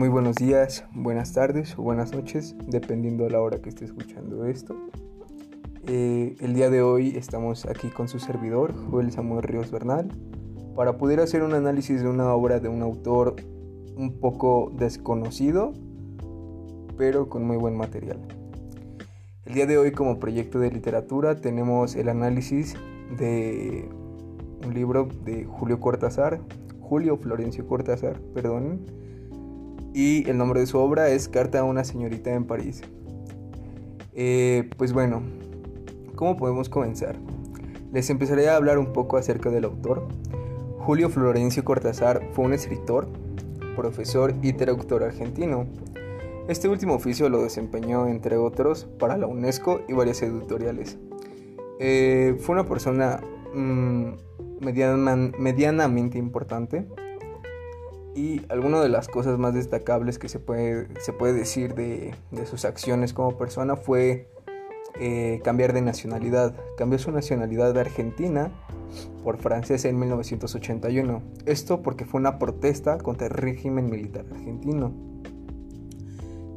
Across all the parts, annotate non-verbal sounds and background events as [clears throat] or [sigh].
Muy buenos días, buenas tardes o buenas noches, dependiendo de la hora que esté escuchando esto. Eh, el día de hoy estamos aquí con su servidor, Joel Samuel Ríos Bernal, para poder hacer un análisis de una obra de un autor un poco desconocido, pero con muy buen material. El día de hoy como proyecto de literatura tenemos el análisis de un libro de Julio Cortázar, Julio Florencio Cortázar, perdón, y el nombre de su obra es Carta a una señorita en París. Eh, pues bueno, ¿cómo podemos comenzar? Les empezaré a hablar un poco acerca del autor. Julio Florencio Cortázar fue un escritor, profesor y traductor argentino. Este último oficio lo desempeñó, entre otros, para la UNESCO y varias editoriales. Eh, fue una persona mm, medianamente importante y alguna de las cosas más destacables que se puede, se puede decir de, sus acciones como persona fue eh, cambiar de nacionalidad. Cambió su nacionalidad de argentina por francesa en 1981. Esto porque fue una protesta contra el régimen militar argentino.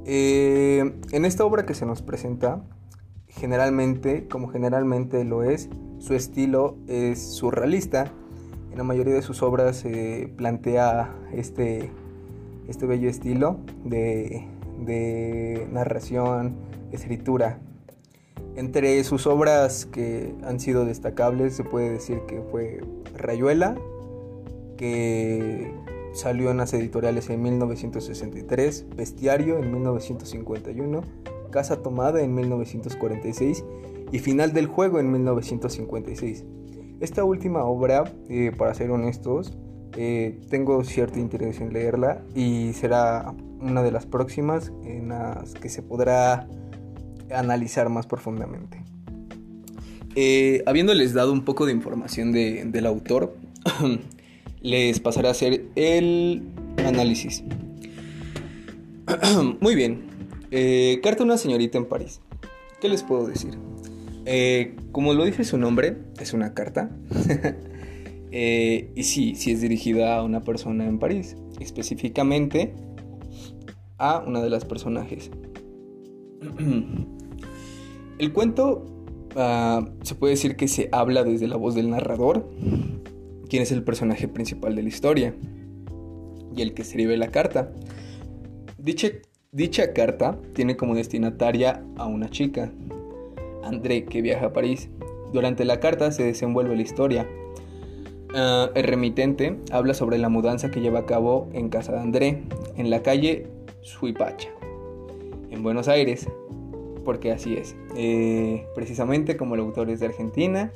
Eh, en esta obra que se nos presenta, generalmente, como generalmente lo es, su estilo es surrealista en la mayoría de sus obras se plantea este, este bello estilo de, de narración, escritura. Entre sus obras que han sido destacables se puede decir que fue Rayuela, que salió en las editoriales en 1963, Bestiario en 1951, Casa Tomada en 1946 y Final del Juego en 1956. Esta última obra, eh, para ser honestos, eh, tengo cierto interés en leerla y será una de las próximas en las que se podrá analizar más profundamente. Eh, habiéndoles dado un poco de información del autor, [clears throat] les pasaré a hacer el análisis. [clears throat] Muy bien, Carta a una señorita en París. ¿Qué les puedo decir? Eh, como lo dice su nombre, es una carta. [laughs] Eh, y sí, sí es dirigida a una persona en París, específicamente a una de las personajes. [clears throat] El cuento ah, se puede decir que se habla desde la voz del narrador, quien es el personaje principal de la historia y el que escribe la carta. Dicha, dicha carta tiene como destinataria a una chica, André que viaja a París. Durante la carta se desenvuelve la historia. Ah, el remitente habla sobre la mudanza que lleva a cabo en casa de André, en la calle Suipacha, en Buenos Aires, porque así es. Eh, precisamente como el autor es de Argentina,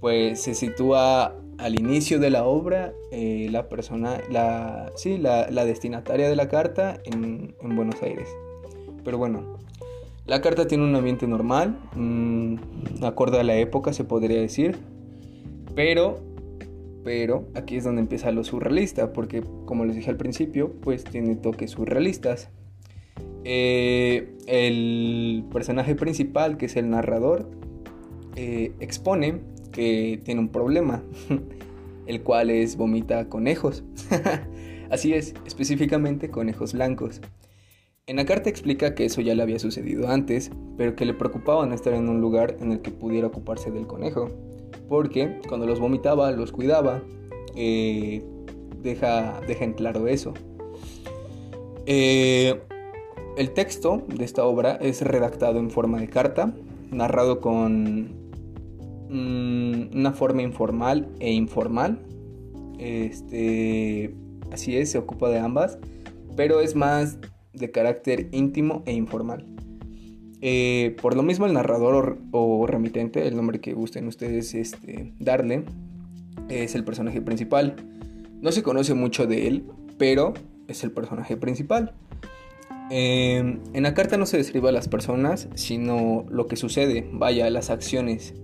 pues se sitúa al inicio de la obra eh, la persona, la, sí, la, destinataria de la carta en, en Buenos Aires. Pero bueno, la carta tiene un ambiente normal, mmm, acorde a la época se podría decir, pero, pero aquí es donde empieza lo surrealista, porque como les dije al principio, pues tiene toques surrealistas. Eh, el personaje principal, que es el narrador, eh, expone que tiene un problema, [laughs] el cual es vomita conejos. [laughs] Así es, específicamente conejos blancos. En la carta explica que eso ya le había sucedido antes, pero que le preocupaba no estar en un lugar en el que pudiera ocuparse del conejo, porque cuando los vomitaba los cuidaba, eh, deja, deja, en claro eso. Eh, el texto de esta obra es redactado en forma de carta, narrado con mm, una forma informal e informal. Este, así es, se ocupa de ambas, pero es más de carácter íntimo e informal. Eh, por lo mismo el narrador o, remitente, el nombre que gusten ustedes este, darle, es el personaje principal. No se conoce mucho de él, pero es el personaje principal. Eh, en la carta no se describe a las personas, sino lo que sucede, vaya, las acciones.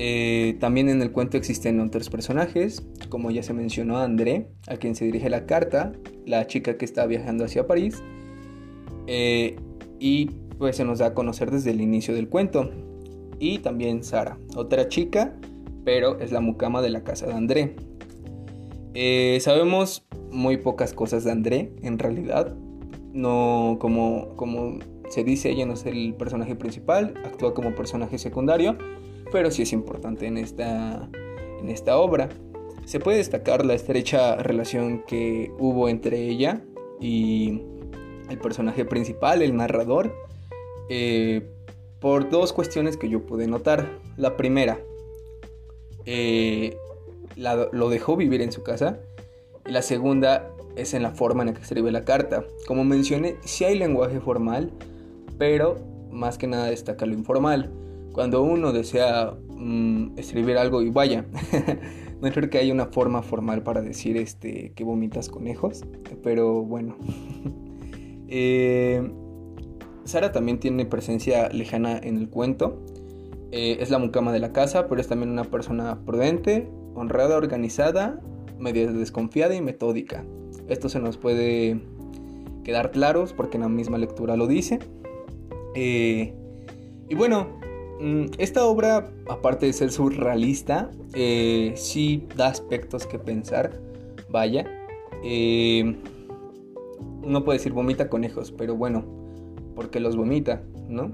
Eh, también en el cuento existen otros personajes, como ya se mencionó André, a quien se dirige la carta, la chica que está viajando hacia París, eh, y pues se nos da a conocer desde el inicio del cuento. Y también Sara, otra chica, pero es la mucama de la casa de André. Eh, sabemos muy pocas cosas de André, en realidad. No, como, como se dice, ella no es el personaje principal, actúa como personaje secundario, pero sí es importante en esta, en esta obra. Se puede destacar la estrecha relación que hubo entre ella y el personaje principal, el narrador, eh, por dos cuestiones que yo pude notar. La primera, eh, lo dejó vivir en su casa. Y la segunda es en la forma en la que escribe la carta. Como mencioné, sí hay lenguaje formal, pero más que nada destaca lo informal. Cuando uno desea mm, escribir algo y vaya, [laughs] no creo que haya una forma formal para decir este, que vomitas conejos, pero bueno. [laughs] Eh, Sara también tiene presencia lejana en el cuento. Eh, es la mucama de la casa, pero es también una persona prudente, honrada, organizada, medio desconfiada y metódica. Esto se nos puede quedar claros porque en la misma lectura lo dice. Eh, y bueno, mm, esta obra, aparte de ser surrealista, eh, sí da aspectos que pensar. Vaya. Eh, no puede decir vomita conejos, pero bueno, porque los vomita, ¿no?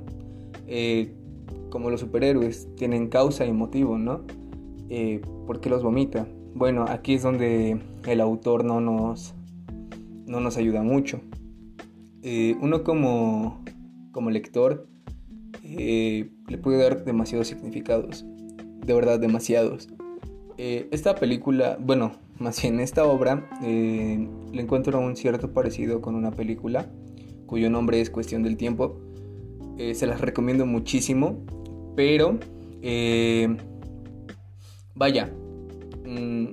como los superhéroes tienen causa y motivo, ¿no? eh, ¿por qué los vomita? Bueno, aquí es donde el autor no nos, no nos ayuda mucho. Eh, uno como, como lector eh, le puede dar demasiados significados, de verdad demasiados. Eh, esta película, bueno, más bien esta obra, le encuentro un cierto parecido con una película cuyo nombre es Cuestión del Tiempo. se las recomiendo muchísimo, pero Vaya, mm,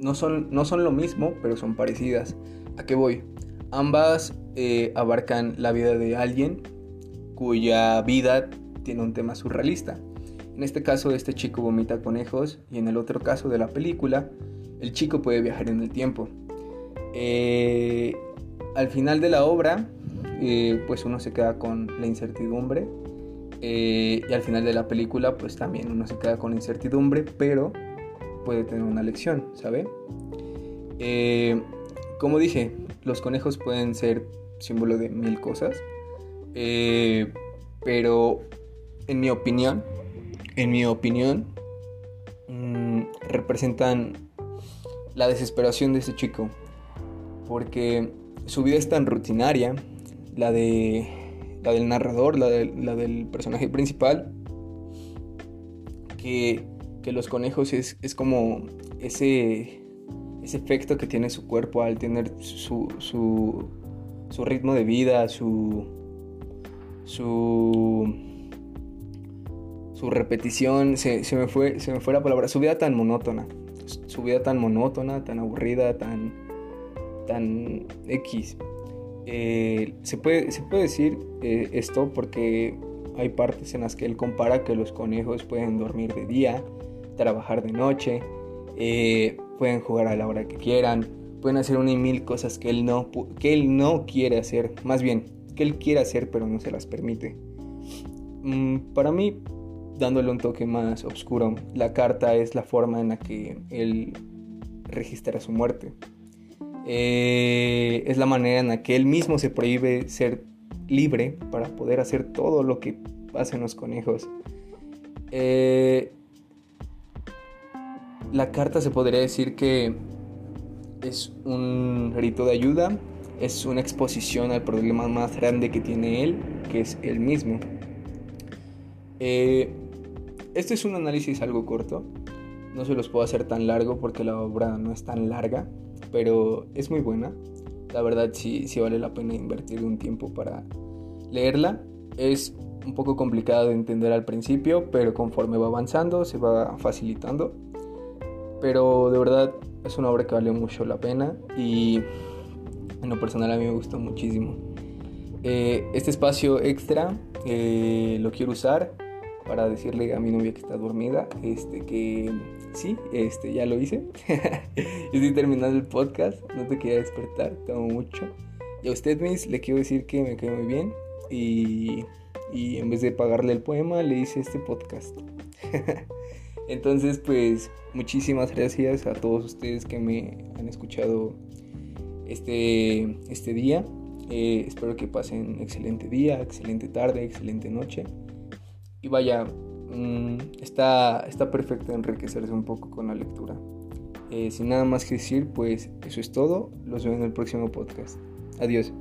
no, son, no son lo mismo, pero son parecidas. ¿A qué voy? Ambas eh, abarcan la vida de alguien cuya vida tiene un tema surrealista. En este caso, este chico vomita conejos y en el otro caso de la película, el chico puede viajar en el tiempo. Eh, al final de la obra, eh, pues uno se queda con la incertidumbre y al final de la película, pues también uno se queda con incertidumbre, pero puede tener una lección, ¿sabe? Eh, como dije, los conejos pueden ser símbolo de mil cosas, eh, pero en mi opinión, en mi opinión, mm, representan la desesperación de ese chico, porque su vida es tan rutinaria, la de la del narrador, la, la del personaje principal, que que los conejos es, como ese, ese efecto que tiene su cuerpo al tener su, su, su ritmo de vida, su, su, su repetición, se, me fue, se me fue la palabra, su vida tan monótona, su vida tan monótona, tan aburrida, tan, tan X. Eh, se, puede, se puede decir eh, esto porque hay partes en las que él compara que los conejos pueden dormir de día, trabajar de noche, eh, pueden jugar a la hora que quieran, pueden hacer una y mil cosas que él no, que él no quiere hacer, más bien, que él quiere hacer pero no se las permite. Mm, para mí, dándole un toque más oscuro, la carta es la forma en la que él registra su muerte. Eh, es la manera en la que él mismo se prohíbe ser libre para poder hacer todo lo que hacen los conejos. Eh, la carta se podría decir que es un grito de ayuda, es una exposición al problema más grande que tiene él, que es él mismo. Eh, este es un análisis algo corto, no se los puedo hacer tan largo porque la obra no es tan larga, pero es muy buena. La verdad sí, sí vale la pena invertir un tiempo para leerla. Es un poco complicada de entender al principio, pero conforme va avanzando se va facilitando. Pero de verdad es una obra que vale mucho la pena y en lo personal a mí me gustó muchísimo. Eh, este espacio extra eh, lo quiero usar para decirle a mi novia que está dormida este, que sí, este, ya lo hice. [laughs] Estoy terminando el podcast, no te quería despertar, te amo mucho. Y a usted, Miss, le quiero decir que me cae muy bien y, y en vez de pagarle el poema, le hice este podcast. [laughs] Entonces, pues, muchísimas gracias a todos ustedes que me han escuchado este, este día. Eh, espero que pasen excelente día, excelente tarde, excelente noche. Y vaya, mm, está, está perfecto enriquecerse un poco con la lectura. Eh, sin nada más que decir, pues eso es todo. Los veo en el próximo podcast. Adiós.